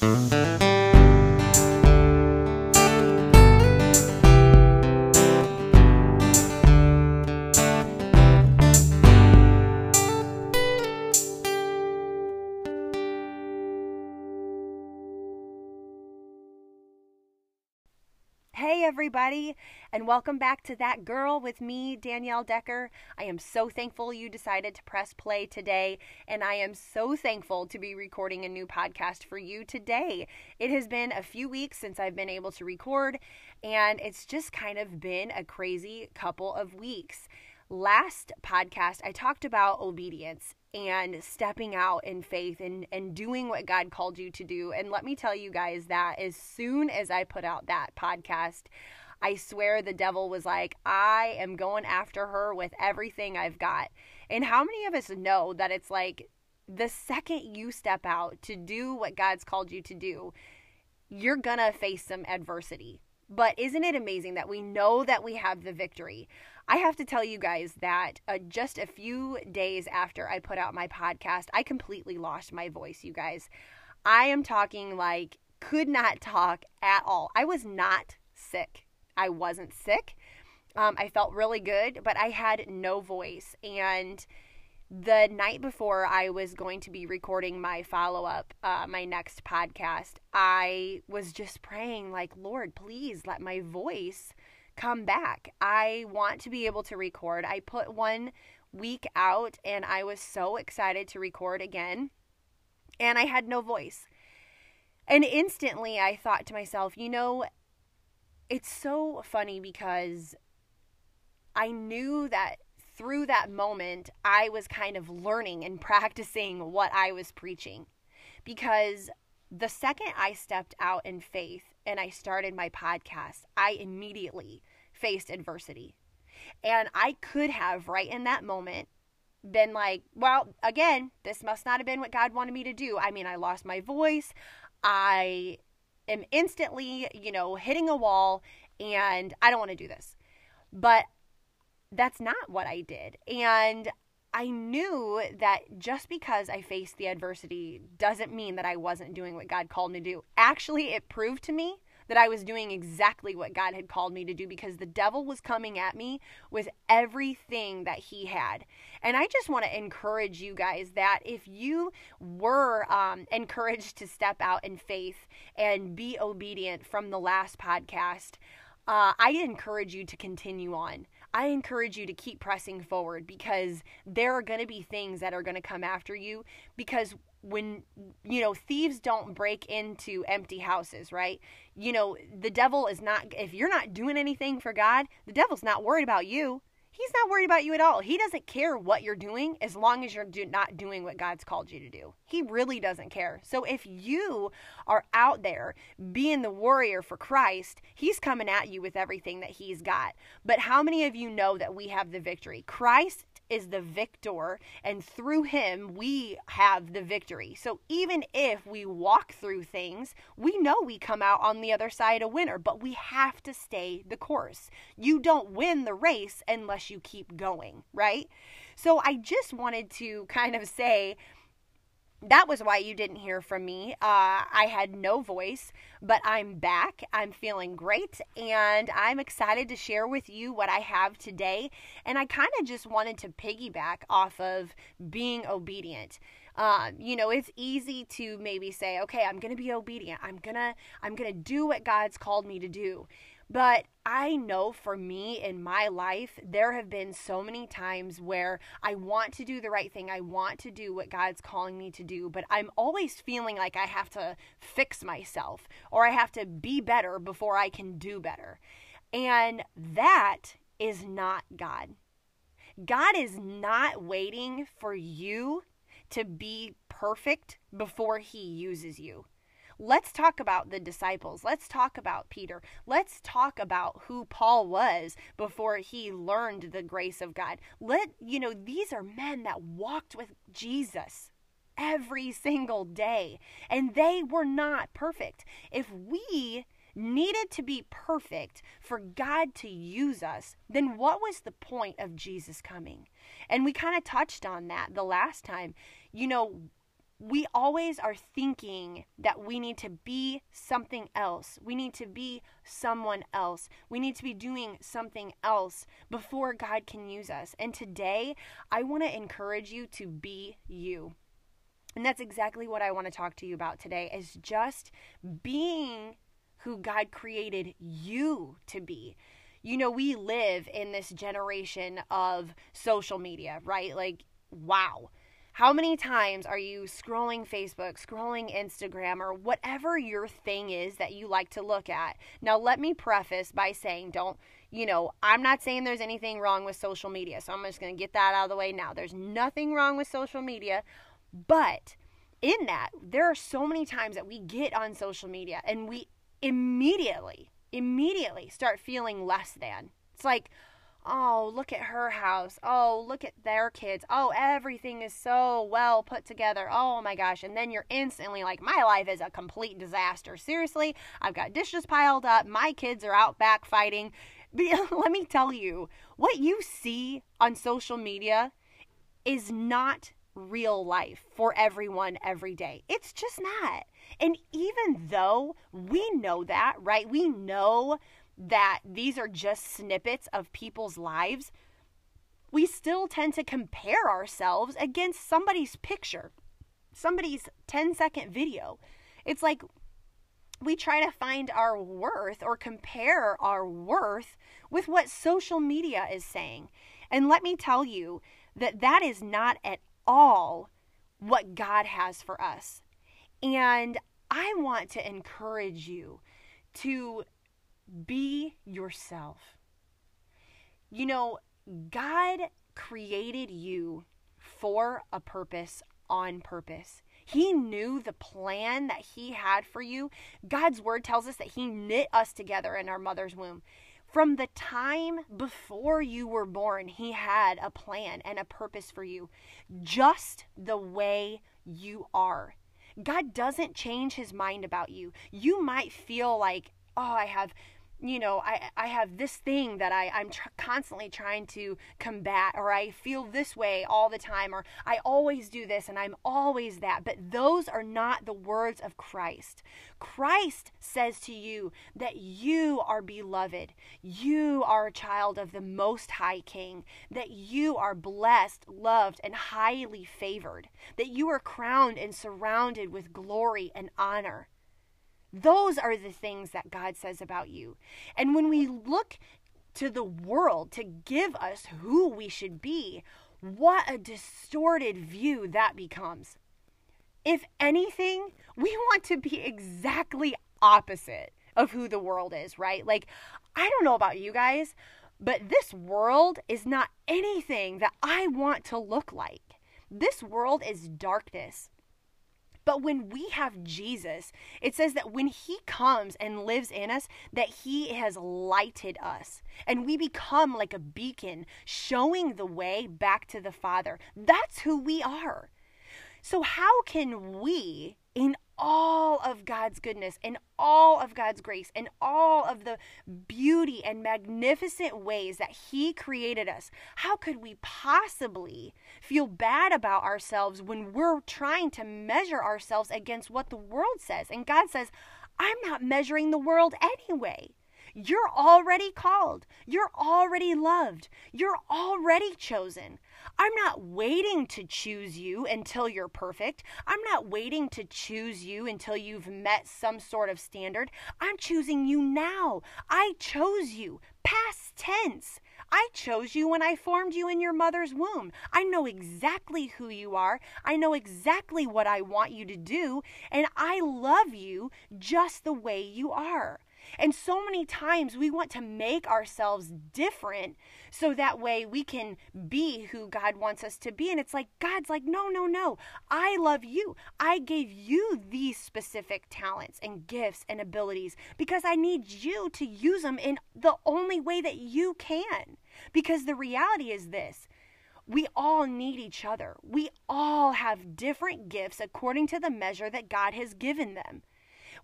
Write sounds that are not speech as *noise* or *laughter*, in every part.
Hey, everybody, and welcome back to That Girl with me, Danielle Decker. I am so thankful you decided to press play today, and I am so thankful to be recording a new podcast for you today. It has been a few weeks since I've been able to record, and it's just kind of been a crazy couple of weeks. Last podcast, I talked about obedience and stepping out in faith and, and doing what God called you to do. And let me tell you guys that as soon as I put out that podcast, I swear the devil was like, I am going after her with everything I've got. And how many of us know that it's like the second you step out to do what God's called you to do, you're gonna face some adversity. But isn't it amazing that we know that we have the victory? I have to tell you guys that uh, just a few days after I put out my podcast, I completely lost my voice, you guys. I am talking like could not talk at all. I was not sick. I wasn't sick. Um, I felt really good, but I had no voice. And the night before I was going to be recording my follow up, uh, my next podcast, I was just praying, like, Lord, please let my voice come back. I want to be able to record. I put one week out and I was so excited to record again, and I had no voice. And instantly I thought to myself, you know, it's so funny because I knew that through that moment, I was kind of learning and *laughs* practicing what I was preaching. Because the second I stepped out in faith and I started my podcast, I immediately faced adversity. And I could have, right in that moment, been like, well, again, this must not have been what God wanted me to do. I mean, I lost my voice. I am instantly, you know, hitting a wall, and I don't want to do this. But that's not what I did. And I knew that just because I faced the adversity doesn't mean that I wasn't doing what God called me to do. Actually, it proved to me that I was doing exactly what God had called me to do because the devil was coming at me with everything that he had. And I just want to encourage you guys that if you were um, encouraged to step out in faith and be obedient from the last podcast, uh, I encourage you to continue on. I encourage you to keep pressing forward because there are going to be things that are going to come after you because when you know thieves don't break into empty houses right? You know the devil is not if you're not doing anything for god the devil's not worried about you. He's not worried about you at all. He doesn't care what you're doing as long as you're do, not doing what god's called you to do. He really doesn't care. So if you are out there being the warrior for christ he's coming at you with everything that he's got. But how many of you know that we have the victory? Christ is the victor, and through him we have the victory. So even if we walk through things, we know we come out on the other side a winner, but we have to stay the course. You don't win the race unless you keep going, right? So I just wanted to kind of say, that was why you didn't hear from me. Uh, I had no voice, but I'm back. I'm feeling great, and I'm excited to share with you what I have today. And I kind of just wanted to piggyback off of being obedient. Um, you know, it's easy to maybe say, okay, I'm going to be obedient. I'm to I'm to do what God's called me to do. But I know for me in my life, there have been so many times where I want to do the right thing. I want to do what God's calling me to do, but I'm always feeling like I have to fix myself or I have to be better before I can do better. And that is not God. God is not waiting for you to be perfect before he uses you. Let's talk about the disciples. Let's talk about Peter. Let's talk about who Paul was before he learned the grace of God. Let, you know, these are men that walked with Jesus every single day, and they were not perfect. If we needed to be perfect for God to use us, then what was the point of Jesus coming? And we kind of touched on that the last time. You know, we always are thinking that we need to be something else. We need to be someone else. We need to be doing something else before God can use us. And today, I want to encourage you to be you. And that's exactly what I want to talk to you about today is just being who God created you to be. You know, we live in this generation of social media, right? Like, wow how many times are you scrolling Facebook, scrolling Instagram, or whatever your thing is that you like to look at? Now, let me preface by saying, don't, you know, I'm not saying there's anything wrong with social media. So I'm just going to get that out of the way now. There's nothing wrong with social media. But in that, there are so many times that we get on social media and we immediately, immediately start feeling less than. It's like, Oh, look at her house. Oh, look at their kids. Oh, everything is so well put together. Oh my gosh. And then you're instantly like, my life is a complete disaster. Seriously, I've got dishes piled up. My kids are out back fighting. *laughs* Let me tell you, what you see on social media is not real life for everyone every day. It's just not. And even though we know that, right? We know that these are just snippets of people's lives, we still tend to compare ourselves against somebody's picture, somebody's 10 second video. It's like we try to find our worth or compare our worth with what social media is saying. And let me tell you that that is not at all what God has for us. And I want to encourage you to be yourself. You know, God created you for a purpose on purpose. He knew the plan that He had for you. God's word tells us that He knit us together in our mother's womb. From the time before you were born, He had a plan and a purpose for you, just the way you are. God doesn't change His mind about you. You might feel like, oh, I have you know, I, I have this thing that I, I'm tr- constantly trying to combat, or I feel this way all the time, or I always do this and I'm always that. But those are not the words of Christ. Christ says to you that you are beloved, you are a child of the Most High King, that you are blessed, loved, and highly favored, that you are crowned and surrounded with glory and honor. Those are the things that God says about you. And when we look to the world to give us who we should be, what a distorted view that becomes. If anything, *laughs* we want to be exactly opposite of who the world is, right? Like, I don't know about you guys, but this world is not anything that I want to look like. This world is darkness. But when we have Jesus, it says that when he comes and lives in us, that he has lighted us and we become like a beacon showing the way back to the Father. That's who we are. So, how can we, in all of God's goodness and all of God's grace and all of the beauty and magnificent ways that He created us, how could we possibly feel bad about ourselves when we're trying to measure ourselves against what the world says? And God says, I'm not measuring the world anyway. You're already called. You're already loved. You're already chosen. I'm not waiting to choose you until you're perfect. I'm not waiting to choose you until you've met some sort of standard. I'm choosing you now. I chose you. Past tense. I chose you when I formed you in your mother's womb. I know exactly who you are. I know exactly what I want you to do. And I love you just the way you are. And so many times we want to make ourselves different so that way we can be who God wants us to be. And it's like, God's like, no, no, no. I love you. I gave you these specific talents and gifts and abilities because I need you to use them in the only way that you can. Because the reality is this we all need each other. We all have different gifts according to the measure that God has given them.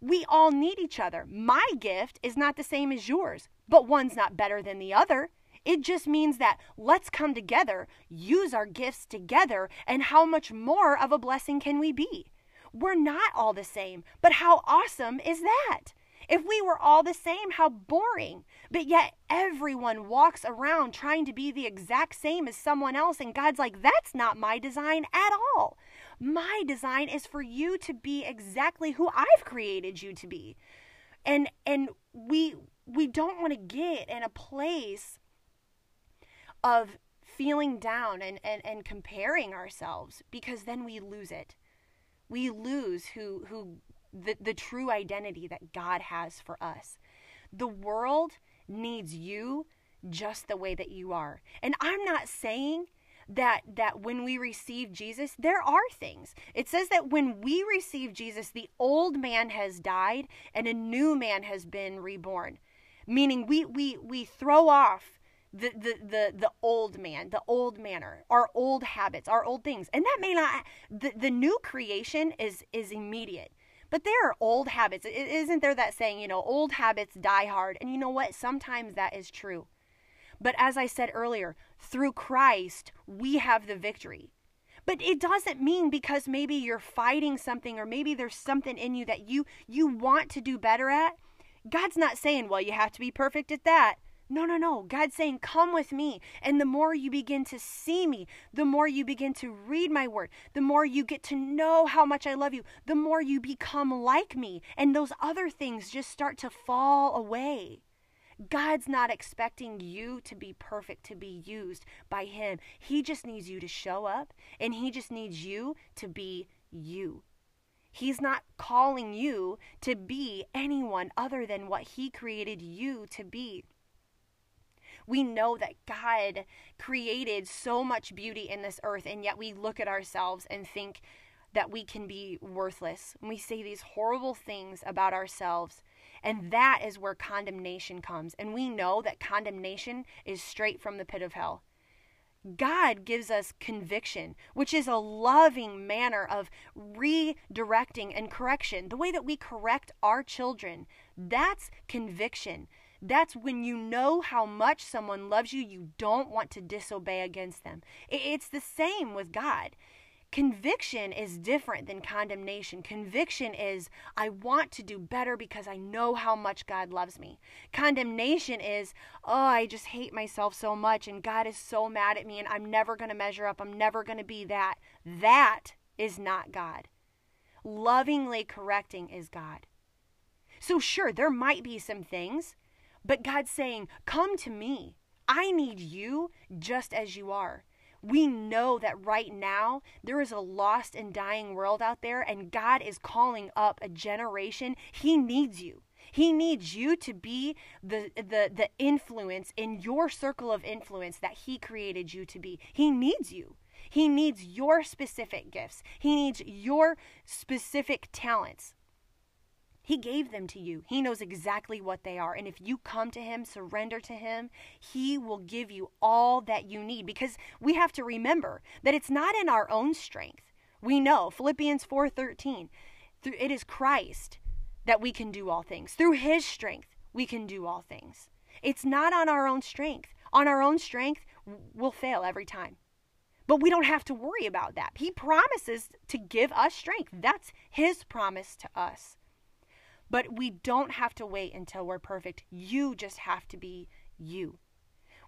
We all need each other. My gift is not the same as yours, but one's not better than the other. It just means that let's come together, use our gifts together, and how much more of a blessing can we be? We're not all the same, but how awesome is that? If we were all the same, how boring. But yet everyone walks around trying to be the exact same as someone else, and God's like, that's not my design at all. My design is for you to be exactly who I've created you to be. And and we we don't want to get in a place of feeling down and, and, and comparing ourselves because then we lose it. We lose who who the, the true identity that God has for us. The world needs you just the way that you are. And I'm not saying that that when we receive Jesus there are things. It says that when we receive Jesus the old man has died and a new man has been reborn. Meaning we we we throw off the, the the the old man, the old manner, our old habits, our old things. And that may not the, the new creation is is immediate. But there are old habits. Isn't there that saying, you know, old habits die hard? And you know what? Sometimes that is true. But as I said earlier, through Christ, we have the victory. But it doesn't mean because maybe you're fighting something or maybe there's something in you that you you want to do better at. God's not saying, well, you have to be perfect at that. No, no, no. God's saying, Come with me. And the more you begin to see me, the more you begin to read my word, the more you get to know how much I love you, the more you become like me. And those other things just start to fall away. God's not expecting you to be perfect to be used by Him. He just needs you to show up and He just needs you to be you. He's not calling you to be anyone other than what He created you to be. We know that God created so much beauty in this earth, and yet we look at ourselves and think that we can be worthless. We say these horrible things about ourselves and that is where condemnation comes. And we know that condemnation is straight from the pit of hell. God gives us conviction, which is a loving manner of redirecting and correction. The way that we correct our children, that's conviction. That's when you know how much someone loves you, you don't want to disobey against them. It's the same with God. Conviction is different than condemnation. Conviction is, I want to do better because I know how much God loves me. Condemnation is, oh, I just hate myself so much and God is so mad at me and I'm never going to measure up. I'm never going to be that. That is not God. Lovingly correcting is God. So, sure, there might be some things, but God's saying, Come to me. I need you just as you are. We know that right now there is a lost and dying world out there, and God is calling up a generation. He needs you. He needs you to be the, the, the influence in your circle of influence that He created you to be. He needs you. He needs your specific gifts. He needs your specific talents. He gave them to you. He knows exactly what they are. And if you come to Him, surrender to Him, He will give you all that you need. Because we have to remember that it's not in our own strength. We know, Philippians 4:13, it is Christ that we can do all things. Through His strength, we can do all things. It's not on our own strength. On our own strength, we'll fail every time. But we don't have to worry about that. He promises to give us strength. That's His promise to us. But we don't have to wait until we're perfect. You just have to be you.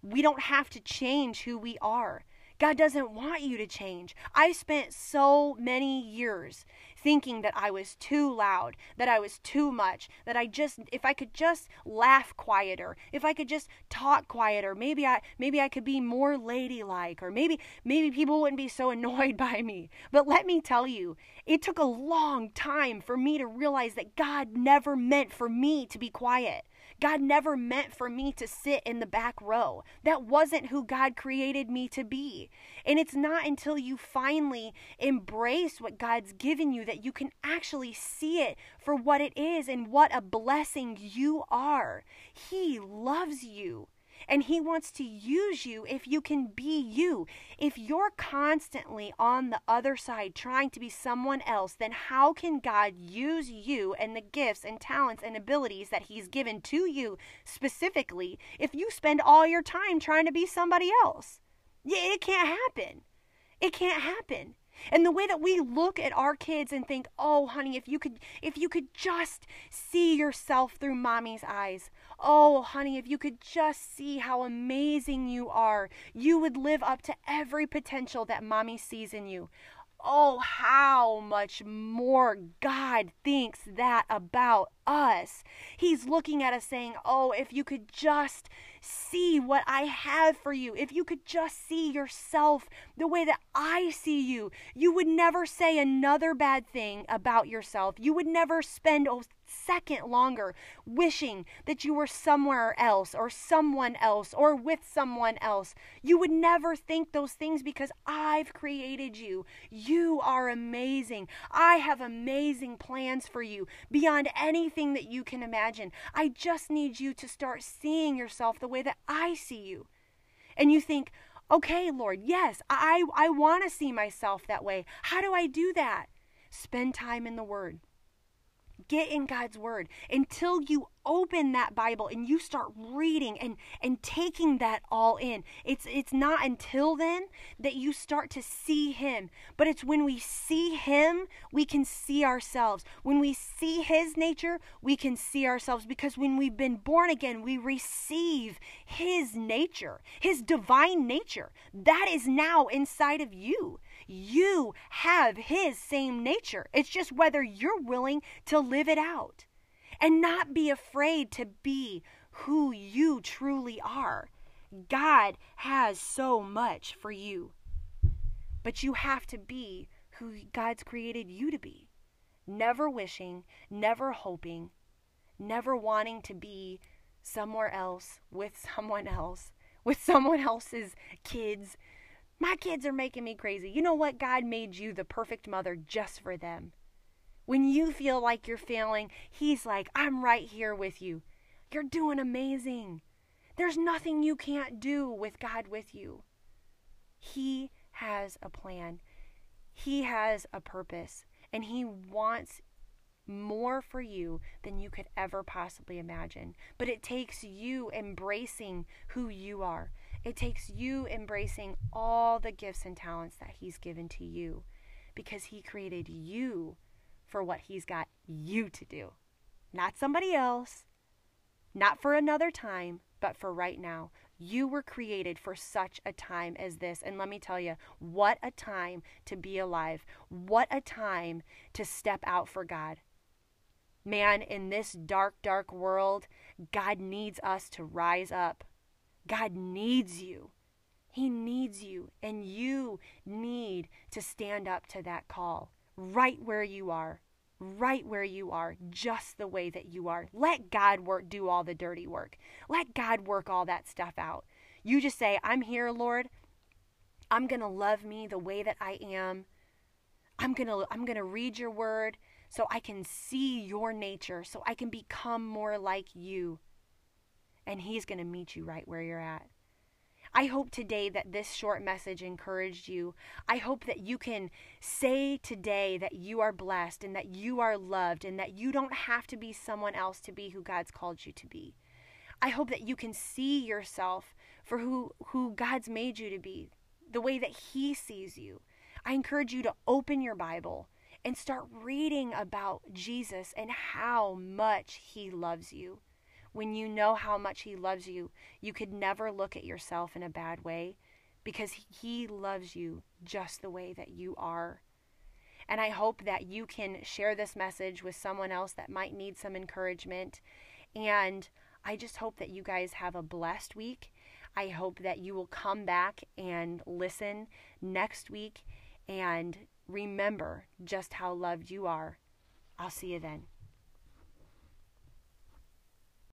We don't have to change who we are. God doesn't want you to change. I spent so many years thinking that I was too loud, that I was too much, that I just if I could just laugh quieter, if I could just talk quieter, maybe I maybe I could be more ladylike or maybe maybe people wouldn't be so *laughs* annoyed by me. But let me tell you, it took a long time for me to realize that God never meant for me to be quiet. God never meant for me to sit in the back row. That wasn't who God created me to be. And it's not until you finally embrace what God's given you that you can actually see it for what it is and what a blessing you are. He loves you. And He wants to use you if you can be you. If you're constantly on the other side trying to be someone else, then how can God use you and the gifts and talents and abilities that He's given to you specifically if you spend all your time trying to be somebody else? It can't happen. It can't happen. And the way that we look at our kids and think, "Oh, honey, if you could if you could just see yourself through mommy's eyes. Oh, honey, if you could just see how amazing you are, you would live up to every potential that mommy sees in you." Oh, how much more God thinks that about us. He's looking at us saying, Oh, if you could just see what I have for you, if you could just see yourself the way that I see you, you would never say another bad thing about yourself. You would never spend second longer wishing that you were somewhere else or someone else or with someone else. You would never think those things because I've created you. You are amazing. I have amazing plans for you beyond anything that you can imagine. I just need you to start seeing yourself the way that I see you. And you think, okay, Lord, yes, I, I want to see myself that way. How do I do that? Spend time in the Word. Get in God's Word until you open that Bible and you start reading and and taking that all in. It's it's not until then that you start to see him, but it's when we see him we can see ourselves. When we see his nature, we can see ourselves because when we've been born again, we receive his nature, his divine nature. That is now inside of you. You have his same nature. It's just whether you're willing to live it out and not be afraid to be who you truly are. God has so much for you, but you have to be who God's created you to be. Never wishing, never hoping, never wanting to be somewhere else with someone else, with someone else's kids. My kids are making me crazy. You know what? God made you the perfect mother just for them. When you feel like you're failing, He's like, I'm right here with you. You're doing amazing. There's nothing you can't do with God with you. He has a plan, He has a purpose, and He wants more for you than you could ever possibly imagine. But it takes you embracing who you are. It takes you embracing all the gifts and talents that He's given to you because He created you for what He's got you to do. Not somebody else, not for another time, but for right now. You were created for such a time as this. And let me tell you, what a time to be alive. What a time to step out for God. Man, in this dark, dark world, God needs us to rise up. God needs you. He needs you, and you need to stand up to that call right where you are, right where you are, just the way that you are. Let God work do all the dirty work. Let God work all that stuff out. You just say, "I'm here, Lord. I'm going to love me the way that I am. I'm going to I'm going to read your word so I can see your nature, so I can become more like you." And he's going to meet you right where you're at. I hope today that this short message encouraged you. I hope that you can say today that you are blessed and that you are loved and that you don't have to be someone else to be who God's called you to be. I hope that you can see yourself for who, who God's made you to be, the way that He sees you. I encourage you to open your Bible and start reading about Jesus and how much He loves you when you know how much He loves you, you could never look at yourself in a bad way because He loves you just the way that you are. And I hope that you can share this message with someone else that might need some encouragement. And I just hope that you guys have a blessed week. I hope that you will come back and listen next week and remember just how loved you are. I'll see you then.